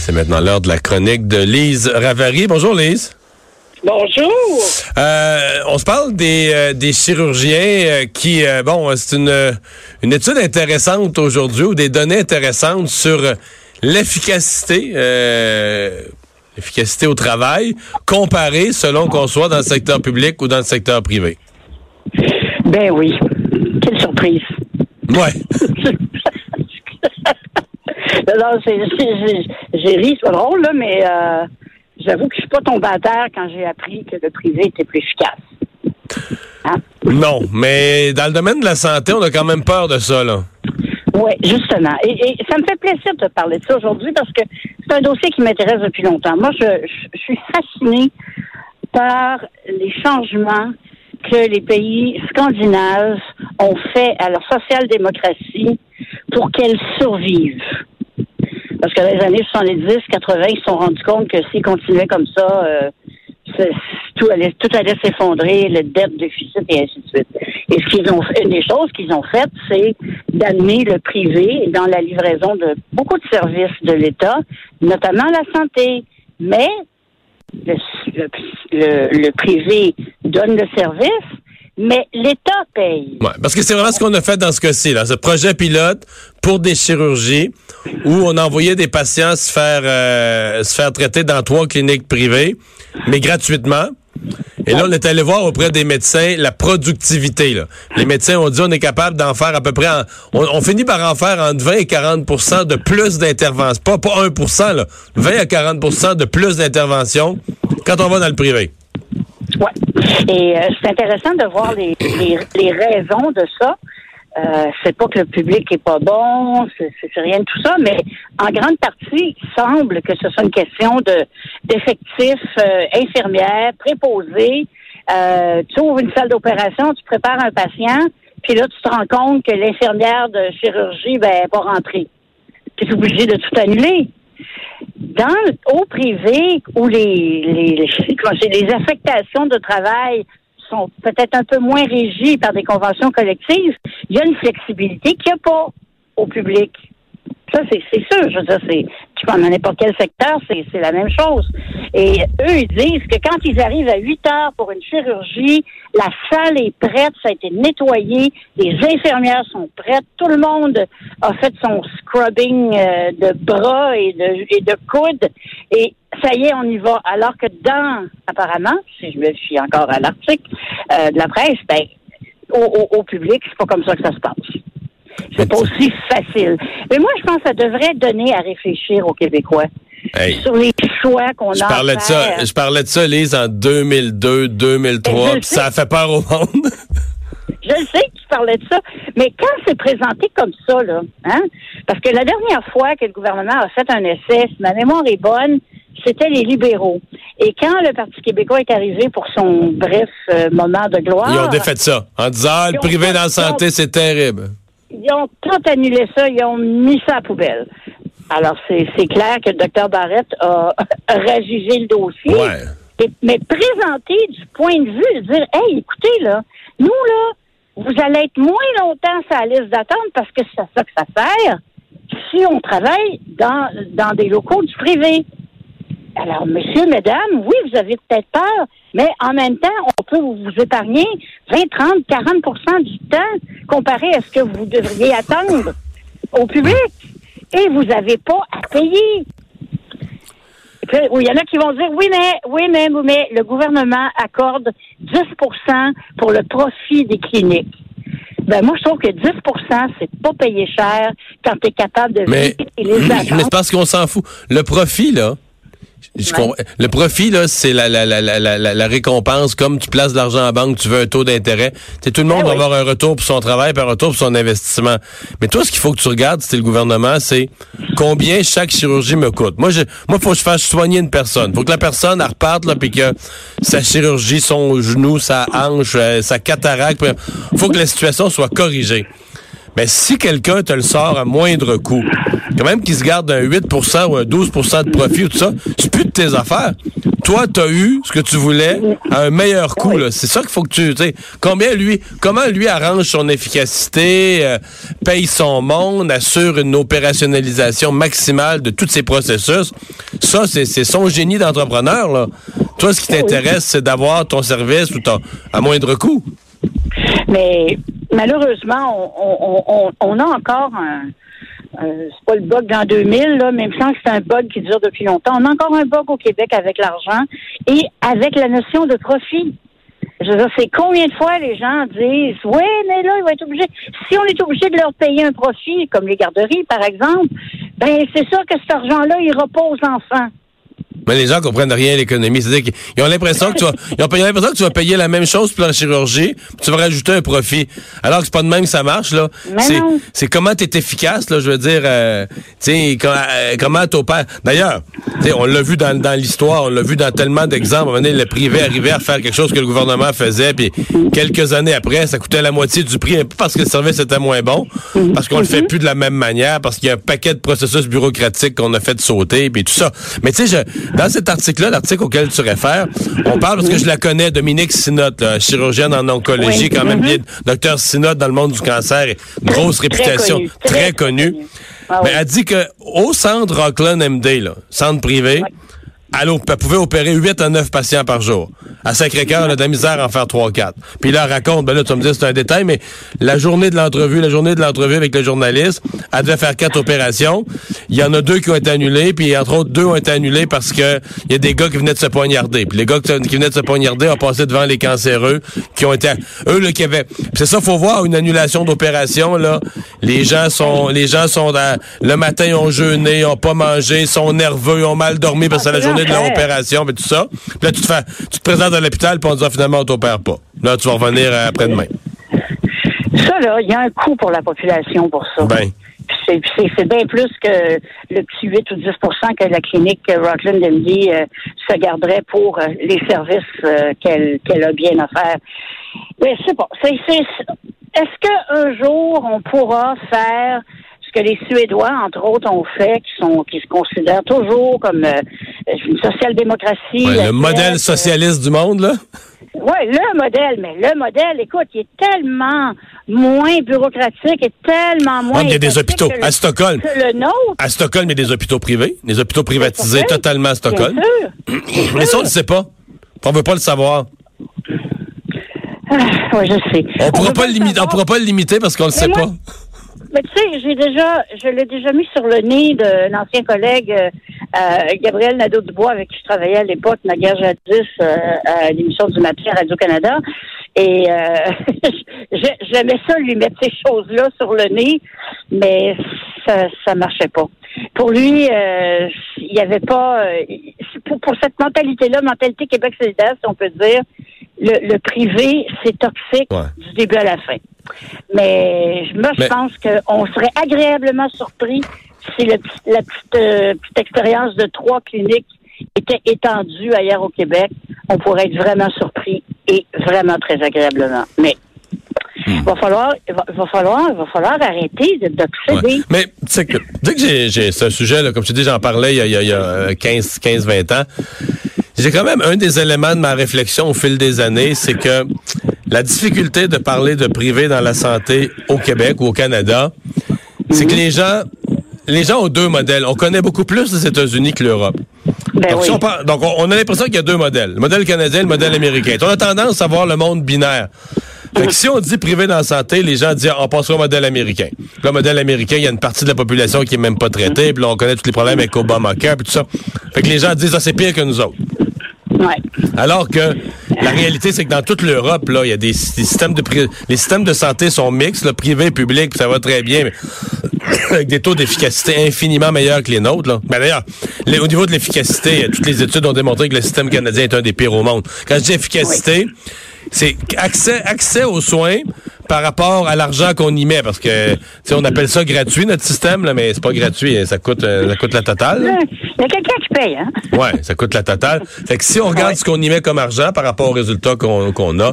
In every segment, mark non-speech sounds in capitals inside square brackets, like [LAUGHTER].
C'est maintenant l'heure de la chronique de Lise Ravary. Bonjour Lise. Bonjour. Euh, on se parle des, euh, des chirurgiens euh, qui, euh, bon, c'est une, une étude intéressante aujourd'hui ou des données intéressantes sur l'efficacité, l'efficacité au travail comparée selon qu'on soit dans le secteur public ou dans le secteur privé. Ben oui. Quelle surprise. Ouais. [LAUGHS] [LAUGHS] j'ai, ri, c'est pas drôle, là, mais euh, j'avoue que je suis pas tombée à terre quand j'ai appris que le privé était plus efficace. Hein? Non, mais dans le domaine de la santé, on a quand même peur de ça, là. Oui, justement. Et, et ça me fait plaisir de te parler de ça aujourd'hui parce que c'est un dossier qui m'intéresse depuis longtemps. Moi, je, je, je suis fascinée par les changements que les pays scandinaves ont fait à leur social-démocratie pour qu'elle survive. Parce que les années 70, 80, ils se sont rendus compte que s'ils continuaient comme ça, euh, tout allait, tout allait s'effondrer, le dette, déficit et ainsi de suite. Et ce qu'ils ont une des choses qu'ils ont faites, c'est d'amener le privé dans la livraison de beaucoup de services de l'État, notamment la santé. Mais le, le- le privé donne le service, mais l'État paye. Ouais, parce que c'est vraiment ce qu'on a fait dans ce cas-ci, là, ce projet pilote pour des chirurgies où on envoyait des patients se faire euh, se faire traiter dans trois cliniques privées, mais gratuitement. Et là, on est allé voir auprès des médecins la productivité. Là. Les médecins ont dit on est capable d'en faire à peu près... en- on, finit par en faire entre 20 et 40% de plus d'interventions. Pas, pas 1% là, 20 à 40% de plus d'interventions quand on va dans le privé. Ouais. Et euh, c'est intéressant de voir les, les, les raisons de ça. Euh, c'est pas que le public est pas bon, c'est rien de tout ça, mais en grande partie, il semble que ce soit une question de d'effectifs euh, infirmières, préposés. Euh, tu ouvres une salle d'opération, tu prépares un patient, puis là, tu te rends compte que l'infirmière de chirurgie, ben, elle est pas rentrée. Tu es obligé de tout annuler dans au privé où les les, les, affectations de travail sont peut-être un peu moins régies par des conventions collectives, il y a une flexibilité qu'il n'y a pas au public. Ça, c'est sûr. Je veux dire, tu prends n'importe quel secteur, c'est la même chose. Et eux, ils disent que quand ils arrivent à 8 heures pour une chirurgie, la salle est prête, ça a été nettoyé, les infirmières sont prêtes, tout le monde a fait son scrubbing euh, de bras et de, et de coudes, et ça y est, on y va. Alors que dans, apparemment, si je me fie encore à l'article euh, de la presse, ben, au, au, au public, c'est pas comme ça que ça se passe. C'est pas aussi facile. Mais moi, je pense que ça devrait donner à réfléchir aux Québécois Hey. sur les choix qu'on Je a parlais à de ça, je parlais de ça, Lise, en 2002, 2003, Mais je puis ça a fait peur au monde. [LAUGHS] Je sais que tu parlais de ça, mais quand c'est présenté comme ça, là, hein, parce que la dernière fois que le gouvernement a fait un essai, si ma mémoire est bonne, c'était les libéraux. Et quand le Parti québécois est arrivé pour son bref euh, moment de gloire, Ils ont défait ça en disant ah, le privé dans la santé, c'est terrible. Ils ont tout annulé ça, ils ont mis ça à la poubelle. Alors, c'est clair que le docteur Barrett a [LAUGHS] rajugé le dossier. Ouais. Et- mais présenter du point de vue, de dire, hey, écoutez, là, nous, là, vous allez être moins longtemps sur la liste d'attente parce que c'est ça que ça sert si on travaille dans, dans des locaux du privé. Alors, monsieur, mesdames, oui, vous avez peut-être peur, mais en même temps, on peut vous épargner 20, 30, 40% du temps comparé à ce que vous devriez attendre au public. Et vous n'avez pas à payer. Il y en a qui vont dire oui, mais oui, mais, mais le gouvernement accorde 10% pour le profit des cliniques. Ben moi, je trouve que 10% c'est pas payer cher quand tu es capable de Mais, les [CLEARS THROAT] mais attentes. c'est parce qu'on s'en fout. Le profit, là, je Ouais. comprends- le profit, là, c'est la, la, la, la, récompense. Comme tu places de l'argent en banque, tu veux un taux d'intérêt. Tu sais, tout le monde Eh va oui. avoir un retour pour son travail, puis un retour pour son investissement. Mais toi, ce qu'il faut que tu regardes, t'es le gouvernement, c'est combien chaque chirurgie me coûte. Moi, je, moi, faut que je fasse soigner une personne. Faut que la personne, elle reparte, là, puis que sa chirurgie, son genou, sa hanche, euh, sa cataracte, puis faut que la situation soit corrigée. Mais si quelqu'un te le sort à moindre coût, quand même qu'il se garde un 8% ou un 12% de profit ou tout ça, c'est plus de tes affaires. toi, tu as eu ce que tu voulais à un meilleur coût. C'est ça qu'il faut que tu... sais Combien lui... Comment lui arrange son efficacité, euh, paye son monde, assure une opérationnalisation maximale de tous ces processus? Ça, c'est son génie d'entrepreneur. là. Toi, ce qui t'intéresse, c'est d'avoir ton service ou ton, à moindre coût. Mais malheureusement, on, a encore un euh, c'est pas le bug dans 2000, là, même sans que c'est un bug qui dure depuis longtemps. On a encore un bug au Québec avec l'argent et avec la notion de profit. Je veux dire, c'est combien de fois les gens disent Oui, mais là, il va être obligé. Si on est obligé de leur payer un profit, comme les garderies, par exemple, ben c'est sûr que cet argent-là, il repose aux enfants. Mais les gens comprennent rien à l'économie. C'est-à-dire qu'ils ont l'impression que tu vas, ils ont l'impression que tu vas payer la même chose pour la chirurgie, puis tu vas rajouter un profit. Alors que c'est pas de même que ça marche, là. C'est, c'est comment tu es efficace, là, je veux dire, euh, tu sais, euh, comment t'opères. D'ailleurs, on l'a vu dans, dans l'histoire, on l'a vu dans tellement d'exemples. À le privé arrivait à faire quelque chose que le gouvernement faisait, puis quelques années après, ça coûtait la moitié du prix, pas parce que le service était moins bon, parce qu'on le fait plus de la même manière, parce qu'il y a un paquet de processus bureaucratiques qu'on a fait sauter, puis tout ça. Mais tu sais, dans cet article-là, l'article auquel tu réfères, on parle parce que je la connais, Dominique Sinotte, chirurgienne en oncologie, quand même bien, docteur Sinotte dans le monde du cancer, grosse réputation, très connue. Ah Mais elle dit que au centre Rockland MD, là, centre privé, elle, pouvait opérer 8 à 9 patients par jour. À Sacré-Cœur, a de la misère à en faire 3-4. Puis là, elle raconte, ben là, tu me dis c'est un détail, mais la journée de l'entrevue, la journée de l'entrevue avec le journaliste, elle devait faire quatre opérations. Il y en a deux qui ont été annulées, puis entre autres, deux ont été annulées parce que il y a des gars qui venaient de se poignarder. Puis les gars qui venaient de se poignarder ont passé devant les cancéreux qui ont été... Eux, là, qui avaient... c'est ça, faut voir, une annulation d'opération, là. Les gens sont... Les gens sont... Dans, le matin, ils ont jeûné, ils ont pas mangé, sont nerveux, ils ont mal dormi parce que c'est la journée de leur opération, et tout ça. Puis là, tu te, fais, tu te présentes à l'hôpital, puis on dit, ah, finalement, on t'opère pas. Là, tu vas revenir euh, après-demain. Ça, là, il y a un coût pour la population pour ça. Ben. C'est bien plus que le petit 8 ou 10% que la clinique Rockland MD euh, se garderait pour euh, les services qu'elle a bien à faire. Mais c'est pas. Est-ce qu'un jour, on pourra faire ce que les Suédois, entre autres, ont fait, qui sont qui se considèrent toujours comme euh, une social-démocratie. le modèle socialiste du monde, là? Oui, le modèle, mais le modèle, écoute, il est tellement moins bureaucratique et tellement moins. il y a des hôpitaux à Stockholm. le nôtre. À Stockholm, il y a des hôpitaux privés, des hôpitaux privatisés totalement à Stockholm. [CLEARS THROAT] Bien sûr. mais ça, on ne sait pas. On ne veut pas le savoir. Ah, oui, je sais. On ne pourra, pas le limiter, on pourra pas le limiter parce qu'on ne le sait pas. Mais tu sais, j'ai déjà, je l'ai déjà mis sur le nez d'un ancien collègue, euh, euh, Gabriel Nadeau-Dubois, avec qui je travaillais à l'époque, ma guerre jadis, euh, à l'émission du matin à Radio-Canada. Et [LAUGHS] j'aimais ça, lui mettre ces choses-là sur le nez, mais ça ça marchait pas. Pour lui, il n'y avait pas... Pour, pour, cette mentalité-là, mentalité Québec solidaire, si on peut dire, le, privé, c'est toxique du début à la fin. Mais moi, je pense qu'on serait agréablement surpris si la petite, euh, petite expérience de trois cliniques était étendue ailleurs au Québec. On pourrait être vraiment surpris et vraiment très agréablement. Mais il hmm. va falloir, va, falloir, va falloir arrêter d'obséder. Mais tu que, dès que j'ai, ce sujet, là, comme tu dis, j'en parlais il y a, il y a 15, 15, 20 ans. J'ai quand même un des éléments de ma réflexion au fil des années, c'est que la difficulté de parler de privé dans la santé au Québec ou au Canada, c'est que les gens, les gens ont deux modèles. On connaît beaucoup plus les États-Unis que l'Europe. Ben donc, on, a l'impression qu'il y a deux modèles. Le modèle canadien et le modèle américain. On a tendance à voir le monde binaire. Fait que si on dit privé dans la santé, les gens disent on passe au modèle américain. le modèle américain, il y a une partie de la population qui est même pas traitée, puis là, on connaît tous les problèmes avec Obamacare puis tout ça. Fait que les gens disent ah, c'est pire que nous autres. Alors que la réalité, c'est que dans toute l'Europe, là, il y a des, systèmes de les systèmes de santé sont mixtes, le privé et public, ça va très bien, mais [COUGHS] avec des taux d'efficacité infiniment meilleurs que les nôtres. Là. Ben, d'ailleurs, au niveau de l'efficacité, toutes les études ont démontré que le système canadien est un des pires au monde. Quand je dis efficacité, c'est accès, accès aux soins par rapport à l'argent qu'on y met, parce que on appelle ça gratuit notre système, là, mais c'est pas gratuit, hein. ça coûte, euh, ça coûte la totale. Il y a quelqu'un qui paye, hein? Ouais, ça coûte la totale. Fait que si on regarde ce qu'on y met comme argent par rapport aux résultats qu'on a, euh,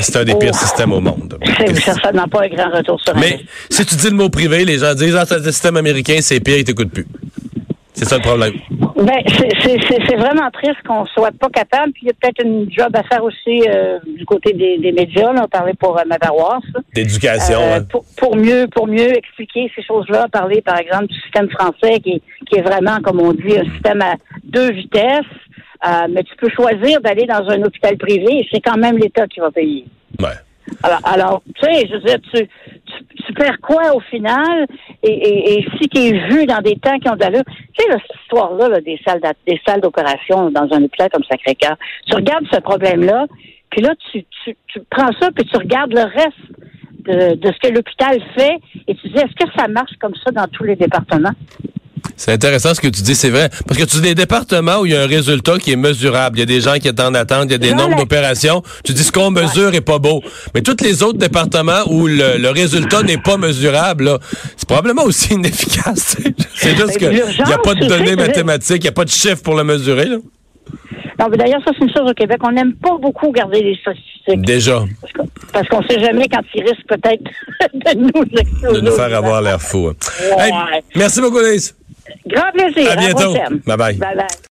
c'est un des pires oh. systèmes au monde. Ça n'a pas un grand retour sur Mais si tu dis le mot privé, les gens disent ah, le système américain c'est pire, il t'écoute plus. C'est ça le problème. Ben, c'est vraiment triste qu'on soit pas capable. Puis il y a peut-être une job à faire aussi euh, du côté des, des médias. Là, on parlait pour euh, ma paroisse. D'éducation. Euh, pour, pour, mieux, pour mieux expliquer ces choses-là, parler par exemple du système français qui, qui est vraiment, comme on dit, un système à deux vitesses. Euh, mais tu peux choisir d'aller dans un hôpital privé et c'est quand même l'État qui va payer. Ouais. Alors, alors, tu sais, je veux dire, tu, tu, perds quoi au final? Et, si tu es vu dans des temps qui ont de tu sais, cette histoire-là des salles des salles d'opération dans un hôpital comme Sacré-Cœur, tu regardes ce problème-là, puis là, tu, tu, tu prends ça, puis tu regardes le reste de, de ce que l'hôpital fait, et tu dis, est-ce que ça marche comme ça dans tous les départements? C'est intéressant ce que tu dis, c'est vrai. Parce que tu dis des départements où il y a un résultat qui est mesurable. Il y a des gens qui en attente, il y a des nombres d'opérations. Tu dis ce qu'on mesure est pas beau. Mais tous les autres départements où le, résultat n'est pas mesurable, c'est probablement aussi [LAUGHS] inefficace. C'est juste qu'il n'y a pas de données mathématiques, il n'y a pas de chiffres pour le mesurer. Là. D'ailleurs, ça, c'est une chose au Québec. On n'aime pas beaucoup garder les statistiques. Déjà. Parce qu'on ne sait jamais quand ils risquent peut-être [LAUGHS] de nous exploser. De nous faire avoir l'air fou. Hein. merci beaucoup, Lise. Grand plaisir. À bientôt. bye. bye, bye.